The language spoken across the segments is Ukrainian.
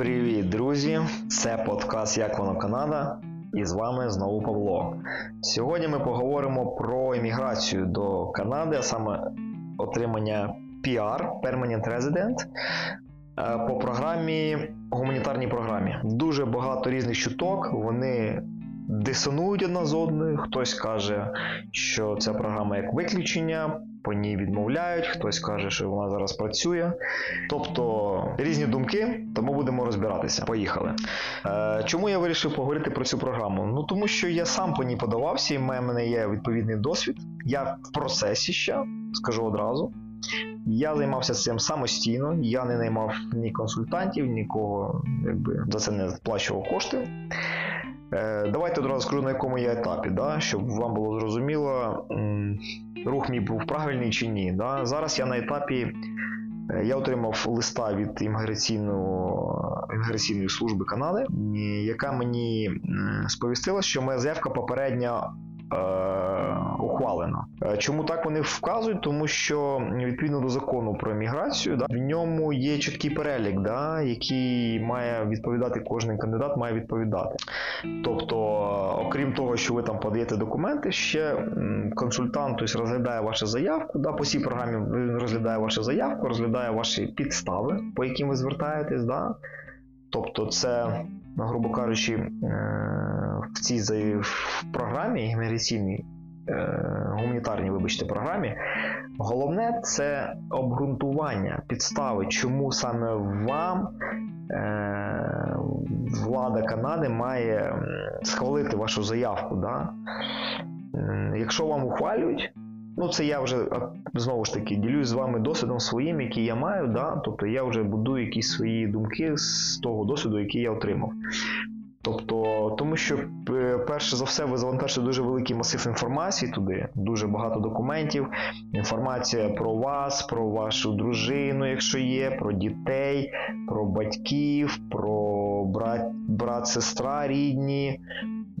Привіт, друзі! Це подкаст Як воно Канада. І з вами знову Павло. Сьогодні ми поговоримо про імміграцію до Канади, а саме отримання PR Permanent Resident по програмі гуманітарній програмі. Дуже багато різних чуток. Вони дисонують одна з одною. Хтось каже, що ця програма як виключення, по ній відмовляють, хтось каже, що вона зараз працює. Тобто різні думки, тому будемо розбиратися. Поїхали. Е, Чому я вирішив поговорити про цю програму? Ну тому що я сам по ній подавався, і в мене є відповідний досвід. Я в процесі ще скажу одразу. Я займався цим самостійно, я не наймав ні консультантів, нікого якби, за це не сплачував кошти. Е, Давайте одразу скажу, на якому я етапі, да, щоб вам було зрозуміло, рух мій був правильний чи ні. Да. Зараз я на етапі, е, я отримав листа від імміграційної служби Канади, яка мені сповістила, що моя заявка попередньо е, ухвалена. Е, Чому так вони вказують? Тому що відповідно до закону про міграцію, да, в ньому є чіткий перелік, да, який має відповідати кожен кандидат, має відповідати. Тобто, окрім того, що ви там подаєте документи, ще консультант тобто, розглядає вашу заявку. Да, по цій програмі він розглядає вашу заявку, розглядає ваші підстави, по яким ви звертаєтесь. Да. Тобто, це, грубо кажучи, е, в цій в програмі імміграційній, е, гуманітарній, вибачте, програмі, головне це обґрунтування підстави, чому саме вам е, влада Канади має схвалити вашу заявку. Да? Якщо вам ухвалюють, ну це я вже знову ж таки ділюсь з вами досвідом своїм, який я маю. Да? Тобто я вже будую якісь свої думки з того досвіду, який я отримав. Тобто, тому що е, перше за все ви завантажите дуже великий масив інформації туди, дуже багато документів, інформація про вас, про вашу дружину, якщо є, про дітей, про батьків, про брат, брат сестра рідні,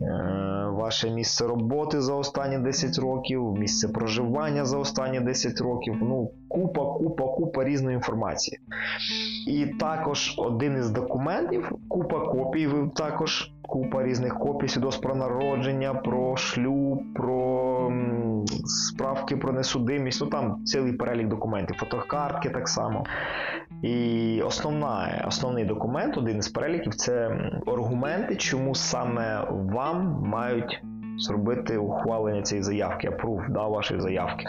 е, ваше місце роботи за останні 10 років, місце проживання за останні 10 років. Ну, купа, купа, купа різної інформації. І також один із документів, купа копій, ви також купа різних копій, свідоцтв про народження, про шлюб, про справки про несудимість. Ну там цілий перелік документів, фотокартки так само. І основна, основний документ, один із переліків, це аргументи, чому саме вам мають зробити ухвалення цієї заявки, апрув да, вашої заявки.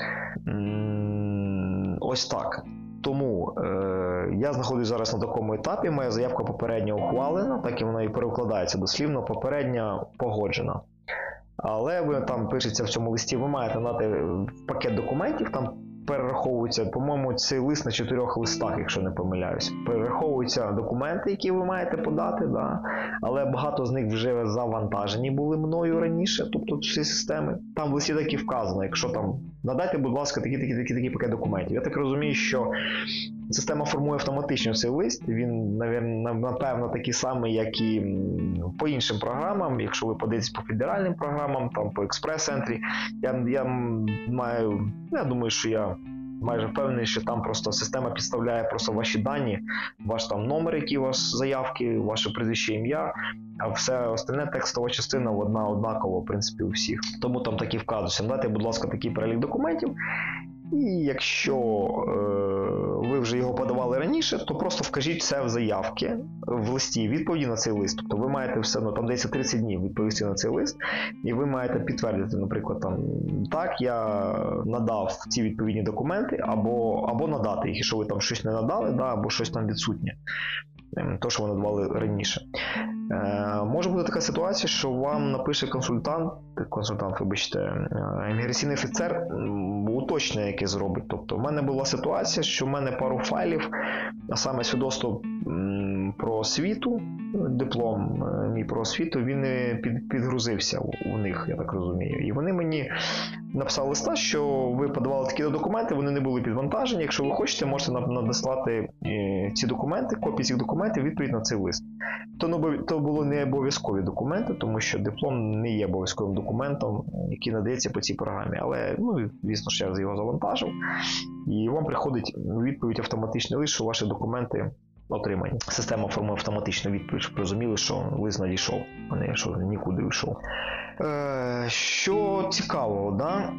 Ось так. Тому е, я знаходжусь зараз на такому етапі. Моя заявка попередньо ухвалена, так і вона і перекладається дослівно, попередньо погоджена. Але ви там пишеться в цьому листі, ви маєте надати пакет документів, там перераховується, по-моєму, цей лист на чотирьох листах, якщо не помиляюсь. Перераховуються документи, які ви маєте подати, да? але багато з них вже завантажені були мною раніше, тобто всі системи. Там в листі так і вказано, якщо там надайте, будь ласка, такі такі такі такі пакет документів. Я так розумію, що система формує автоматично цей лист. Він, напевно, такий самий, як і по іншим програмам. Якщо ви подивитесь по федеральним програмам, там по експрес-центрі, я, я маю, я думаю, що я. Майже впевнений, що там просто система підставляє просто ваші дані, ваш там номер, який у вас заявки, ваше прізвище ім'я, а все остальне текстова частина одна однакова, в принципі, у всіх. Тому там такі вказуються. Надайте, будь ласка, такий перелік документів. І якщо е, ви вже його подавали раніше, то просто вкажіть це в заявки в листі відповіді на цей лист. Тобто ви маєте все одно там десь 30 днів відповісти на цей лист, і ви маєте підтвердити, наприклад, там так, я надав ці відповідні документи, або, або надати їх, якщо ви там щось не надали, да, або щось там відсутнє. ем, То, що ви надавали раніше. Е, може бути така ситуація, що вам напише консультант, консультант, вибачте, е, імміграційний офіцер уточнення, яке зробить. Тобто, в мене була ситуація, що в мене пару файлів, а саме свідоцтво про освіту, диплом е, мій про освіту, він під, підгрузився у, них, я так розумію. І вони мені написали листа, що ви подавали такі документи, вони не були підвантажені. Якщо ви хочете, можете нам надіслати е, ці документи, копії цих документів, відповідь на цей лист. То, обов- то було не обов'язкові документи, тому що диплом не є обов'язковим документом, який надається по цій програмі. Але, ну, звісно ж, я його завантажив. І вам приходить відповідь автоматичний лист, що ваші документи отримані. Система формує автоматичну відповідь, щоб розуміли, що лист надійшов, а не що нікуди йшов. Е, що цікаво, да?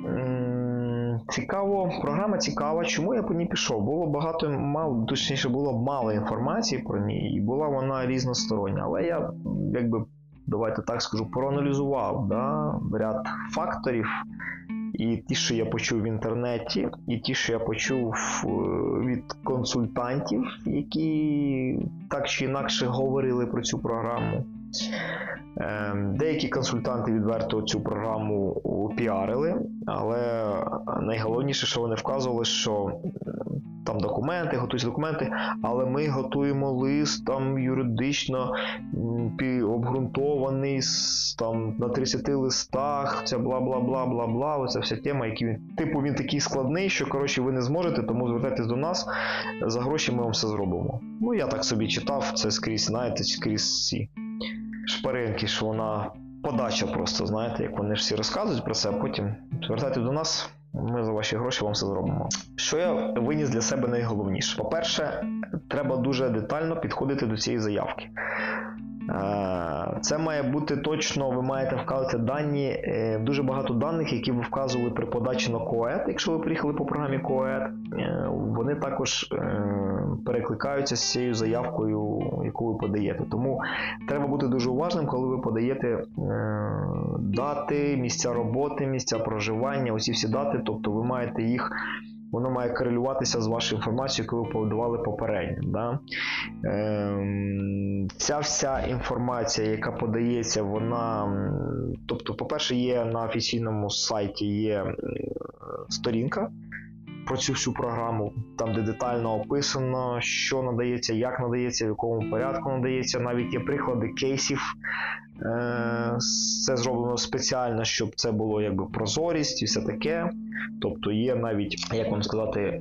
Цікаво, програма цікава. Чому я по ній пішов? Було багато мало, точніше, було мало інформації про ній, і була вона різностороння. Але я якби давайте так скажу, проаналізував да, ряд факторів. І ті, що я почув в інтернеті, і ті, що я почув е, від консультантів, які так чи інакше говорили про цю програму. Ем, Деякі консультанти відверто цю програму піарили, але найголовніше, що вони вказували, що там документи, готують документи, але ми готуємо лист там юридично обґрунтований там на 30 листах, це бла бла бла бла бла. Оця вся тема, які він типу він такий складний, що коротше ви не зможете, тому звертайтесь до нас за гроші. Ми вам все зробимо. Ну я так собі читав це скрізь, знаєте, скрізь ці шпаринки, що вона подача просто, знаєте, як вони ж всі розказують про це, а потім звертайте до нас. Ми за ваші гроші вам все зробимо. Що я виніс для себе найголовніше? По-перше, треба дуже детально підходити до цієї заявки. Е, це має бути точно, ви маєте вказати дані, е, дуже багато даних, які ви вказували при подачі на КОЕД, якщо ви приїхали по програмі КОЕД, е, вони також перекликаються з цією заявкою, яку ви подаєте. Тому треба бути дуже уважним, коли ви подаєте дати, місця роботи, місця проживання, усі всі дати, тобто ви маєте їх воно має корелюватися з вашою інформацією, яку ви подавали попередньо. Да? Ем, Ця вся інформація, яка подається, вона, тобто, по-перше, є на офіційному сайті є сторінка. Про цю всю програму, там де детально описано, що надається, як надається, в якому порядку надається. Навіть є приклади кейсів це зроблено спеціально, щоб це було якби прозорість і все таке. Тобто є навіть, як вам сказати, е,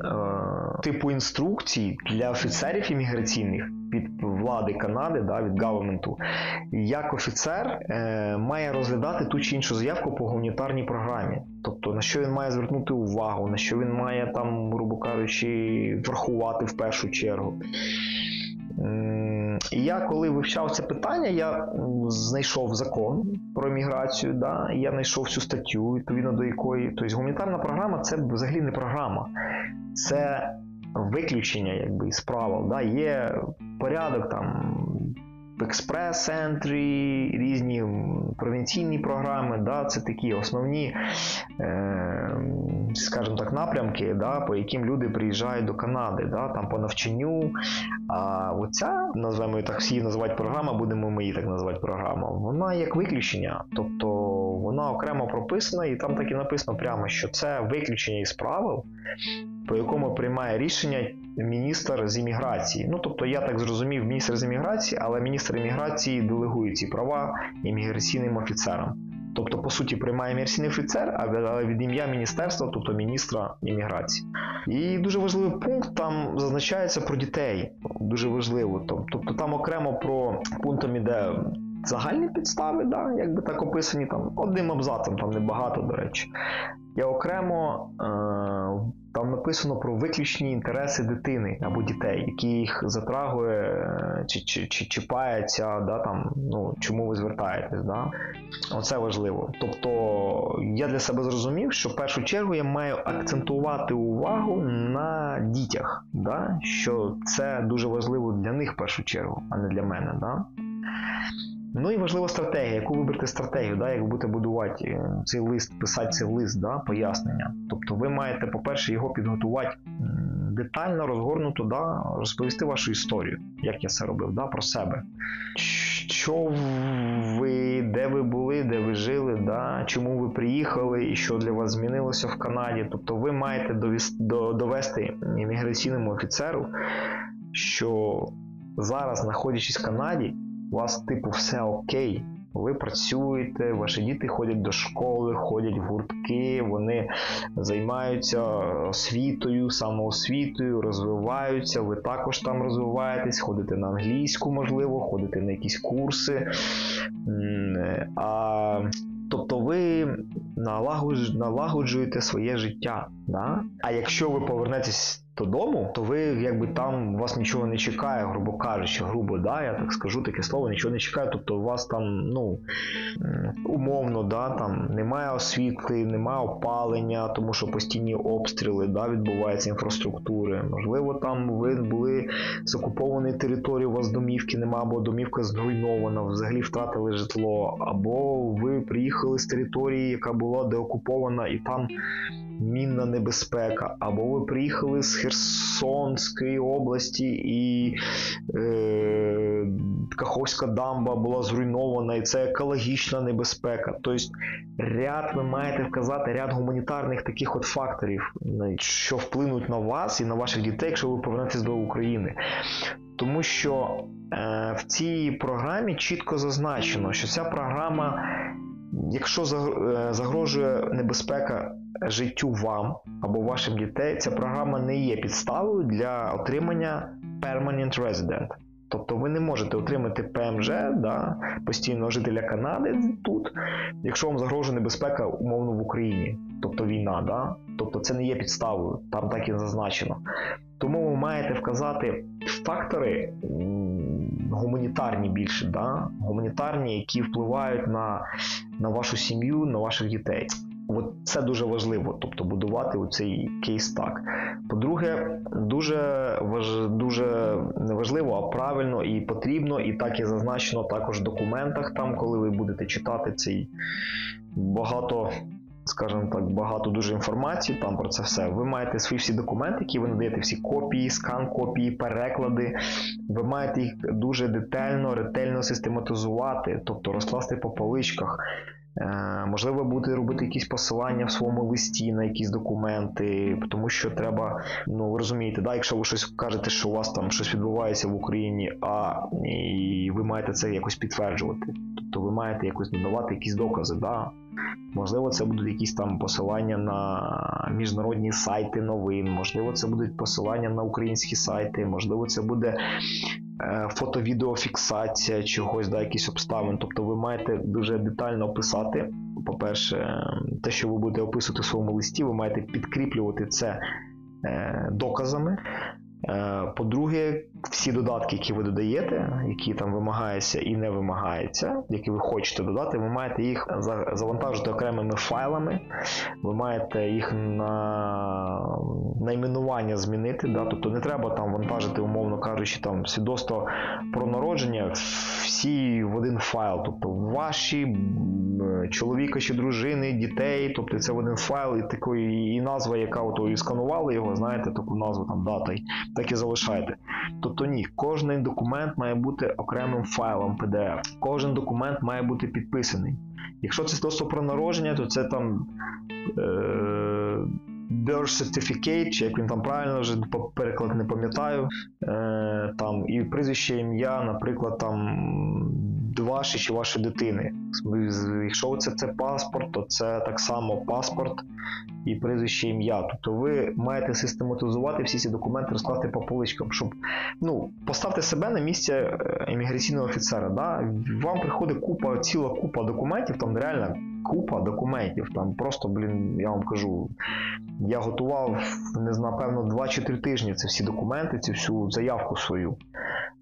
типу інструкцій для офіцерів імміграційних від влади Канади, да, від гаверменту, як офіцер е, має розглядати ту чи іншу заявку по гуманітарній програмі. Тобто на що він має звернути увагу, на що він має там, грубо кажучи, врахувати в першу чергу. І я, коли вивчав це питання, я знайшов закон про міграцію, да, я знайшов цю статтю, відповідно до якої. Тобто гуманітарна програма це взагалі не програма, це виключення якби, з правил. Да. Є порядок там експрес-центрі, різні провінційні програми. Да, Це такі основні, е, скажімо так, напрямки, да, по яким люди приїжджають до Канади, да, там по навчанню. А оця, називаємо її так всі називати програма, будемо ми її так називати програма, вона як виключення. Тобто вона окремо прописана, і там так і написано прямо, що це виключення із правил, по якому приймає рішення міністр з імміграції. Ну тобто, я так зрозумів, міністр з імміграції, але міністр імміграції делегує ці права імміграційним офіцерам. Тобто, по суті, приймає імміграційний офіцер, але від ім'я міністерства, тобто міністра імміграції. І дуже важливий пункт там зазначається про дітей. Дуже важливо. Тобто там окремо про пунктом іде загальні підстави, да, якби так описані там одним абзацем, там небагато, до речі. Я окремо е, там написано про виключні інтереси дитини або дітей, які їх затрагує е, чи чи, чи чіпається, да, там, ну, чому ви звертаєтесь. Да? Оце важливо. Тобто я для себе зрозумів, що в першу чергу я маю акцентувати увагу на дітях, да? що це дуже важливо для них в першу чергу, а не для мене. Да? Ну і важлива стратегія, яку вибрати стратегію, да, як будете будувати е, цей лист, писати цей лист, да, пояснення. Тобто ви маєте, по-перше, його підготувати детально, розгорнуто, да, розповісти вашу історію, як я це робив, да, про себе. Що ви, де ви були, де ви жили, да, чому ви приїхали і що для вас змінилося в Канаді. Тобто ви маєте довести імміграційному офіцеру, що зараз, знаходячись в Канаді, у вас, типу, все окей. Ви працюєте, ваші діти ходять до школи, ходять в гуртки, вони займаються освітою, самоосвітою, розвиваються. Ви також там розвиваєтесь, ходите на англійську, можливо, ходите на якісь курси. А, Тобто ви налагоджуєте своє життя. Да? А якщо ви повернетесь додому, то ви якби там вас нічого не чекає, грубо кажучи, грубо, да, я так скажу таке слово, нічого не чекає. Тобто у вас там, ну умовно, да, там немає освітли, немає опалення, тому що постійні обстріли да, відбуваються інфраструктури. Можливо, там ви були з окупованої території, у вас домівки немає, або домівка зруйнована, взагалі втратили житло, або ви приїхали з території, яка була деокупована, і там мінна небезпека, або ви приїхали з Херсонської області і е, Каховська дамба була зруйнована, і це екологічна небезпека. Тобто ряд ви маєте вказати ряд гуманітарних таких от факторів, що вплинуть на вас і на ваших дітей, якщо ви повернетесь до України. Тому що е, в цій програмі чітко зазначено, що ця програма, якщо е, загрожує небезпека життю вам або вашим дітей, ця програма не є підставою для отримання Permanent Resident. Тобто ви не можете отримати ПМЖ да, постійного жителя Канади тут, якщо вам загрожує небезпека умовно в Україні, тобто війна. Да? Тобто це не є підставою, там так і зазначено. Тому ви маєте вказати фактори гуманітарні більше, да? гуманітарні, які впливають на, на вашу сім'ю, на ваших дітей. От це дуже важливо, тобто будувати цей кейс так. По-друге, дуже важ, дуже не важливо, а правильно і потрібно, і так і зазначено також в документах, там, коли ви будете читати цей багато. Скажімо так, багато дуже інформації там про це все. Ви маєте свої всі документи, які ви надаєте всі копії, скан копії, переклади. Ви маєте їх дуже детально, ретельно систематизувати, тобто розкласти по поличках. Е, можливо, буде робити якісь посилання в своєму листі на якісь документи, тому що треба, ну ви розумієте, да, якщо ви щось кажете, що у вас там щось відбувається в Україні, а і ви маєте це якось підтверджувати. Тобто ви маєте якось надавати якісь докази. Да? Можливо, це будуть якісь там посилання на міжнародні сайти новин, можливо, це будуть посилання на українські сайти, можливо, це буде фото-відеофіксація чогось, да, якісь обставин. Тобто ви маєте дуже детально описати. По-перше, те, що ви будете описувати в своєму листі, ви маєте підкріплювати це е, доказами. Е, по-друге, всі додатки, які ви додаєте, які там вимагаються і не вимагаються, які ви хочете додати, ви маєте їх завантажити окремими файлами, ви маєте їх на найменування змінити. Да? Тобто не треба там вантажити, умовно кажучи, там свідоцтво про народження всі в один файл. Тобто ваші чоловіка чи дружини, дітей, тобто це в один файл і такої і назва, яка от, і сканували його, знаєте, таку назву там дата, так і залишайте. Тобто ні, кожен документ має бути окремим файлом PDF. Кожен документ має бути підписаний. Якщо це свідоцтво про народження, то це там. Е- Birth Certificate, чи як він там правильно вже переклад не пам'ятаю. Е, там І прізвище ім'я, наприклад, там ваші чи вашої дитини. Якщо це це паспорт, то це так само паспорт і прізвище ім'я. Тобто ви маєте систематизувати всі ці документи, розкласти по поличкам, щоб ну, поставте себе на місце е, імміграційного офіцера. Да? Вам приходить купа, ціла купа документів, там реально купа документів. Там просто, блін, я вам кажу, я готував, не знаю, напевно, 2-3 тижні це всі документи, цю всю заявку свою.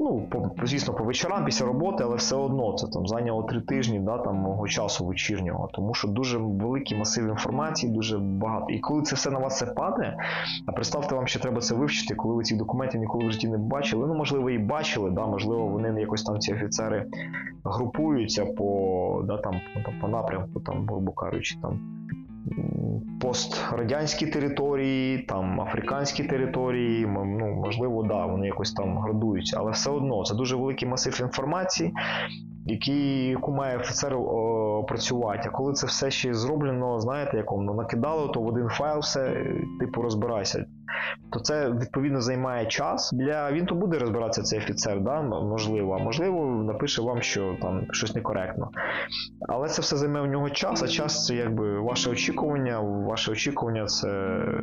Ну, по, звісно, по вечорам після роботи, але все одно це там зайняло 3 тижні да, там, мого часу вечірнього, тому що дуже великий масив інформації, дуже багато. І коли це все на вас це падає, а представте вам, що треба це вивчити, коли ви цих документів ніколи в житті не бачили. Ну, можливо, і бачили, да, можливо, вони якось там ці офіцери групуються по да, там, по напрямку, там, грубо кажучи, там пострадянські території, там африканські території, ну, можливо, да, вони якось там градуються, але все одно це дуже великий масив інформації, які, яку має офіцер опрацювати. А коли це все ще зроблено, знаєте, як воно накидало, то в один файл все, типу, розбирайся то це відповідно займає час. Для він то буде розбиратися цей офіцер, да, можливо, а можливо, напише вам, що там щось некоректно. Але це все займе в нього час, а час це якби ваше очікування. Ваше очікування це е,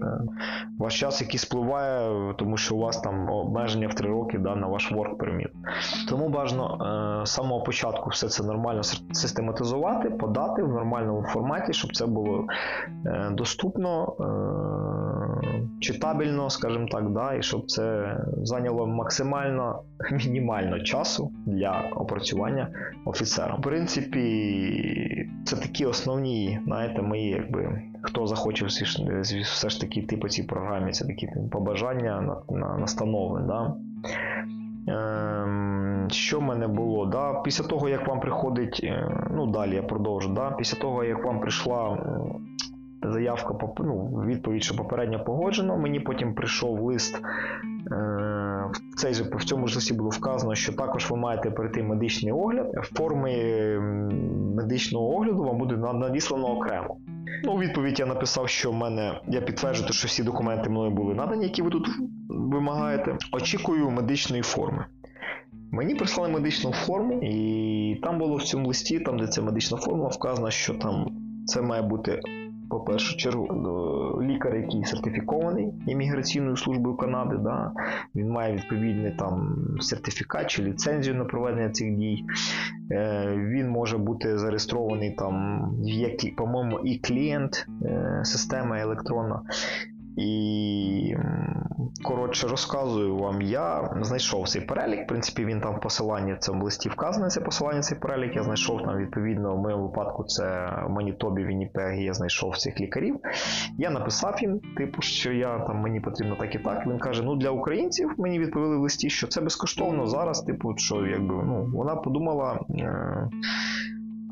ваш час, який спливає, тому що у вас там обмеження в три роки да, на ваш work permit. Тому бажано е, з самого початку все це нормально систематизувати, подати в нормальному форматі, щоб це було е, доступно читабельно, скажімо так, да, і щоб це зайняло максимально мінімально часу для опрацювання офіцером. В принципі, це такі основні, знаєте, мої, якби хто захоче все ж, таки йти по цій програмі, це такі побажання на, на настанови. Да? Ем, що в мене було? Да? Після того, як вам приходить, е, ну далі я продовжу. Да? Після того, як вам прийшла заявка, ну, відповідь, що попередньо погоджено, мені потім прийшов лист. Е, в цей в цьому ж листі було вказано, що також ви маєте пройти медичний огляд. В формі медичного огляду вам буде надіслано окремо. Ну, відповідь я написав, що в мене я підтверджую, що всі документи мною були надані, які ви тут вимагаєте. Очікую медичної форми. Мені прислали медичну форму, і там було в цьому листі, там, де ця медична формула, вказано, що там це має бути, по першу чергу, лікар, який сертифікований імміграційною службою Канади. Да? Він має відповідний там сертифікат чи ліцензію на проведення цих дій. Е, він може бути зареєстрований там, як, по-моєму, і клієнт е, система електронна. І коротше розказую вам, я знайшов цей перелік. В принципі, він там в посиланні в цьому листі вказане це посилання цей перелік. Я знайшов там, відповідно, в моєму випадку це Манітобі, Вінніпегі, я знайшов цих лікарів. Я написав їм, типу, що я там мені потрібно так і так. Він каже: ну для українців мені відповіли в листі, що це безкоштовно зараз. Типу, що якби ну вона подумала. Е-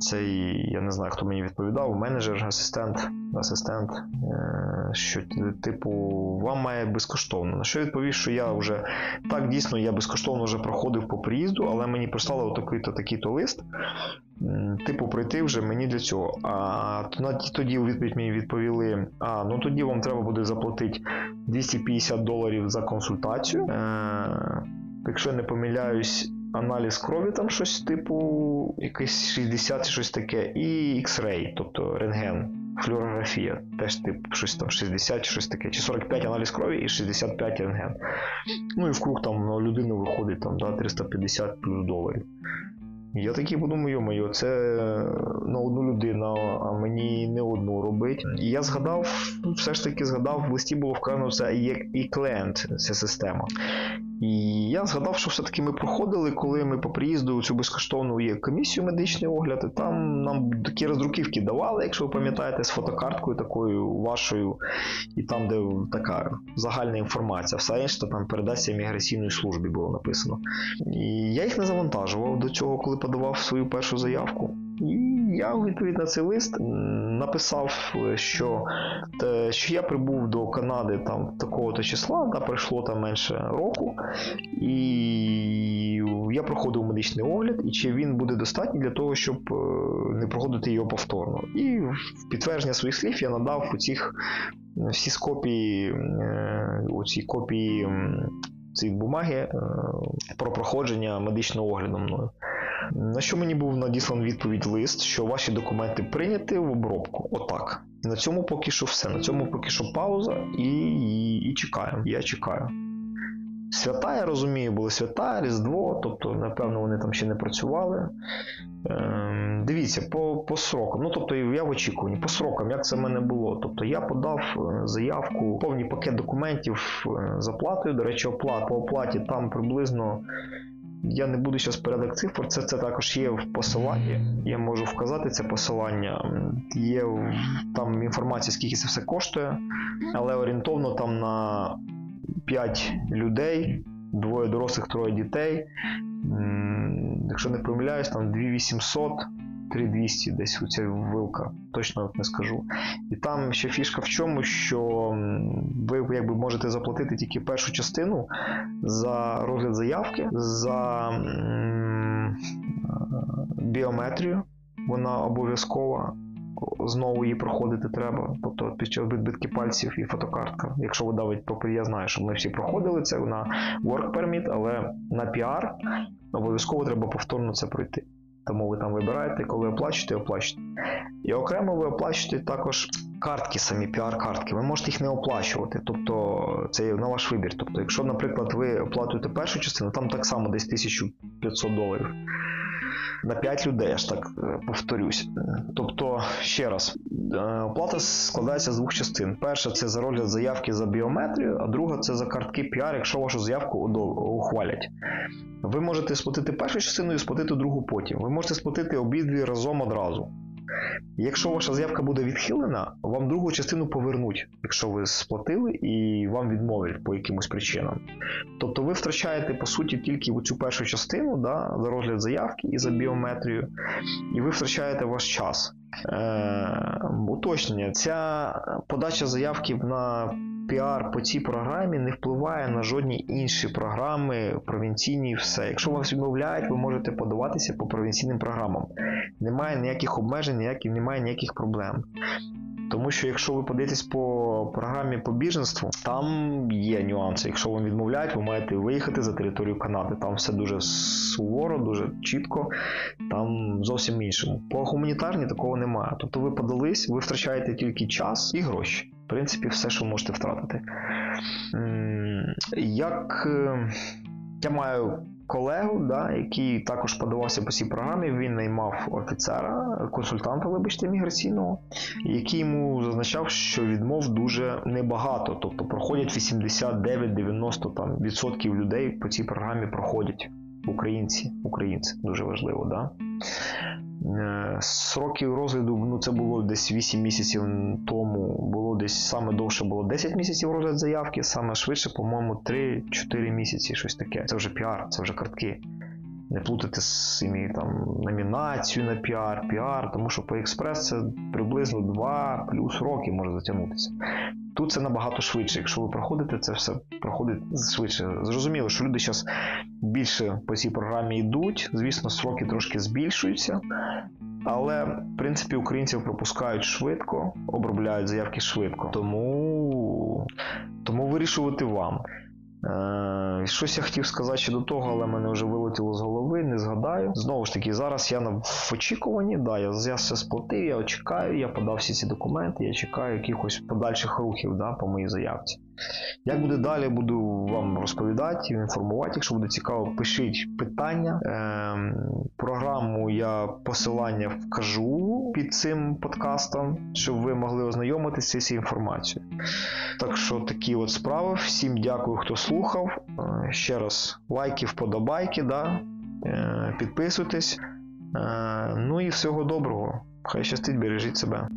цей, я не знаю, хто мені відповідав, менеджер, асистент, асистент, е, що, типу, вам має безкоштовно. На що я відповів, що я вже так дійсно я безкоштовно вже проходив по приїзду, але мені прислали отакий-то такий-то лист. Типу, пройти вже мені для цього. А тоді у відповідь мені відповіли: а ну тоді вам треба буде заплатити 250 доларів за консультацію. Е, Якщо не помиляюсь, аналіз крові, там щось типу якийсь 60 щось таке, і X-ray, тобто рентген, флюорографія, теж типу щось там 60 щось таке, чи 45 аналіз крові і 65 рентген. Ну і в круг там на людину виходить там, да, 350 плюс доларів. Я такий подумаю, моє, це на одну людину, а мені не одну робить. І я згадав, все ж таки згадав, в листі було вказано це і клієнт, ця система. І я згадав, що все-таки ми проходили, коли ми по приїзду цю безкоштовну є комісію медичний огляд, і там нам такі роздруківки давали, якщо ви пам'ятаєте, з фотокарткою такою вашою, і там, де така загальна інформація, все інше там передасться міграційної службі було написано. І я їх не завантажував до цього, коли подавав свою першу заявку. Я у відповідь на цей лист написав, що що я прибув до Канади там такого-то числа, да, пройшло там менше року, і я проходив медичний огляд, і чи він буде достатній для того, щоб е, не проходити його повторно. І в підтвердження своїх слів я надав у цих всі копії, е, оці копії цієї бумаги е, про проходження медичного огляду мною. На що мені був надісланий відповідь лист, що ваші документи прийняті в обробку. Отак. І на цьому поки що все. На цьому поки що пауза, і, і, і чекаємо. Я чекаю. Свята, я розумію, були свята, Різдво, тобто, напевно, вони там ще не працювали. Ем, Дивіться, по по срокам. Ну, тобто, я в очікуванні, по срокам, як це в мене було. Тобто я подав е, заявку, повний пакет документів е, з оплатою. До речі, оплат, по оплаті там приблизно я не буду зараз порядок цифр, це це також є в посиланні. Я можу вказати це посилання. Є там інформація, скільки це все коштує, але орієнтовно там на 5 людей, двоє дорослих, троє дітей. Якщо не помиляюсь, там 2800. 3200 десь у ця вилка, точно не скажу. І там ще фішка в чому, що ви якби можете заплатити тільки першу частину за розгляд заявки, за біометрію. Вона обов'язкова. Знову її проходити треба, тобто під час відбитки пальців і фотокартка. Якщо ви давить, то я знаю, що ми всі проходили це на work permit, але на PR обов'язково треба повторно це пройти. Тому ви там вибираєте, коли оплачуєте, оплачуєте. І окремо ви оплачуєте також картки, самі піар-картки. Ви можете їх не оплачувати. Тобто це на ваш вибір. Тобто, якщо, наприклад, ви оплатуєте першу частину, там так само десь 1500 доларів. На 5 людей, аж так е, повторюсь. Тобто, ще раз, е, оплата складається з двох частин. Перша це за розгляд заявки за біометрію, а друга це за картки PR, якщо вашу заявку ухвалять. Ви можете сплатити першу частину і сплатити другу потім. Ви можете сплатити обидві разом одразу. Якщо ваша заявка буде відхилена, вам другу частину повернуть, якщо ви сплатили і вам відмовлять по якимось причинам. Тобто ви втрачаєте по суті тільки цю першу частину да, за розгляд заявки і за біометрію, і ви втрачаєте ваш час. Е, уточнення: ця подача заявки на піар по цій програмі не впливає на жодні інші програми, провінційні і все. Якщо вас відмовляють, ви можете подаватися по провінційним програмам. Немає ніяких обмежень, ніяких, немає ніяких проблем. Тому що якщо ви подаєтесь по програмі по біженству, там є нюанси. Якщо вам відмовляють, ви маєте виїхати за територію Канади. Там все дуже суворо, дуже чітко, там зовсім іншому. По гуманітарній такого немає. Тобто ви подались, ви втрачаєте тільки час і гроші. В принципі, все, що можете втратити. Як е, я маю колегу, да, який також подавався по цій програмі, він наймав офіцера, консультанта, вибачте, міграційного, який йому зазначав, що відмов дуже небагато. Тобто проходять 89-90 там, відсотків людей по цій програмі проходять. Українці, українці, дуже важливо, да? Е, Сроки розгляду, ну це було десь 8 місяців тому, було десь саме довше було 10 місяців розгляд заявки, саме швидше, по-моєму, 3-4 місяці, щось таке. Це вже піар, це вже картки. Не плутати з цими там номінацію на PR, PR, тому що по експрес це приблизно 2 плюс роки може затягнутися. Тут це набагато швидше. Якщо ви проходите, це все проходить швидше. Зрозуміло, що люди зараз більше по цій програмі йдуть. Звісно, сроки трошки збільшуються. Але, в принципі, українців пропускають швидко, обробляють заявки швидко. Тому, тому вирішувати вам. Е, щось я хотів сказати ще до того, але мене вже вилетіло з голови, не згадаю. Знову ж таки, зараз я в очікуванні, да, я, я все сплатив, я чекаю, я подав всі ці документи, я чекаю якихось подальших рухів да, по моїй заявці. Як буде далі, буду вам розповідати, інформувати. Якщо буде цікаво, пишіть питання. Ем, програму я посилання вкажу під цим подкастом, щоб ви могли ознайомитися з цією інформацією. Так що такі от справи. Всім дякую, хто слухав. Е, Ще раз лайки, вподобайки, да? Е, підписуйтесь. Е, Ну і всього доброго. Хай щастить, бережіть себе.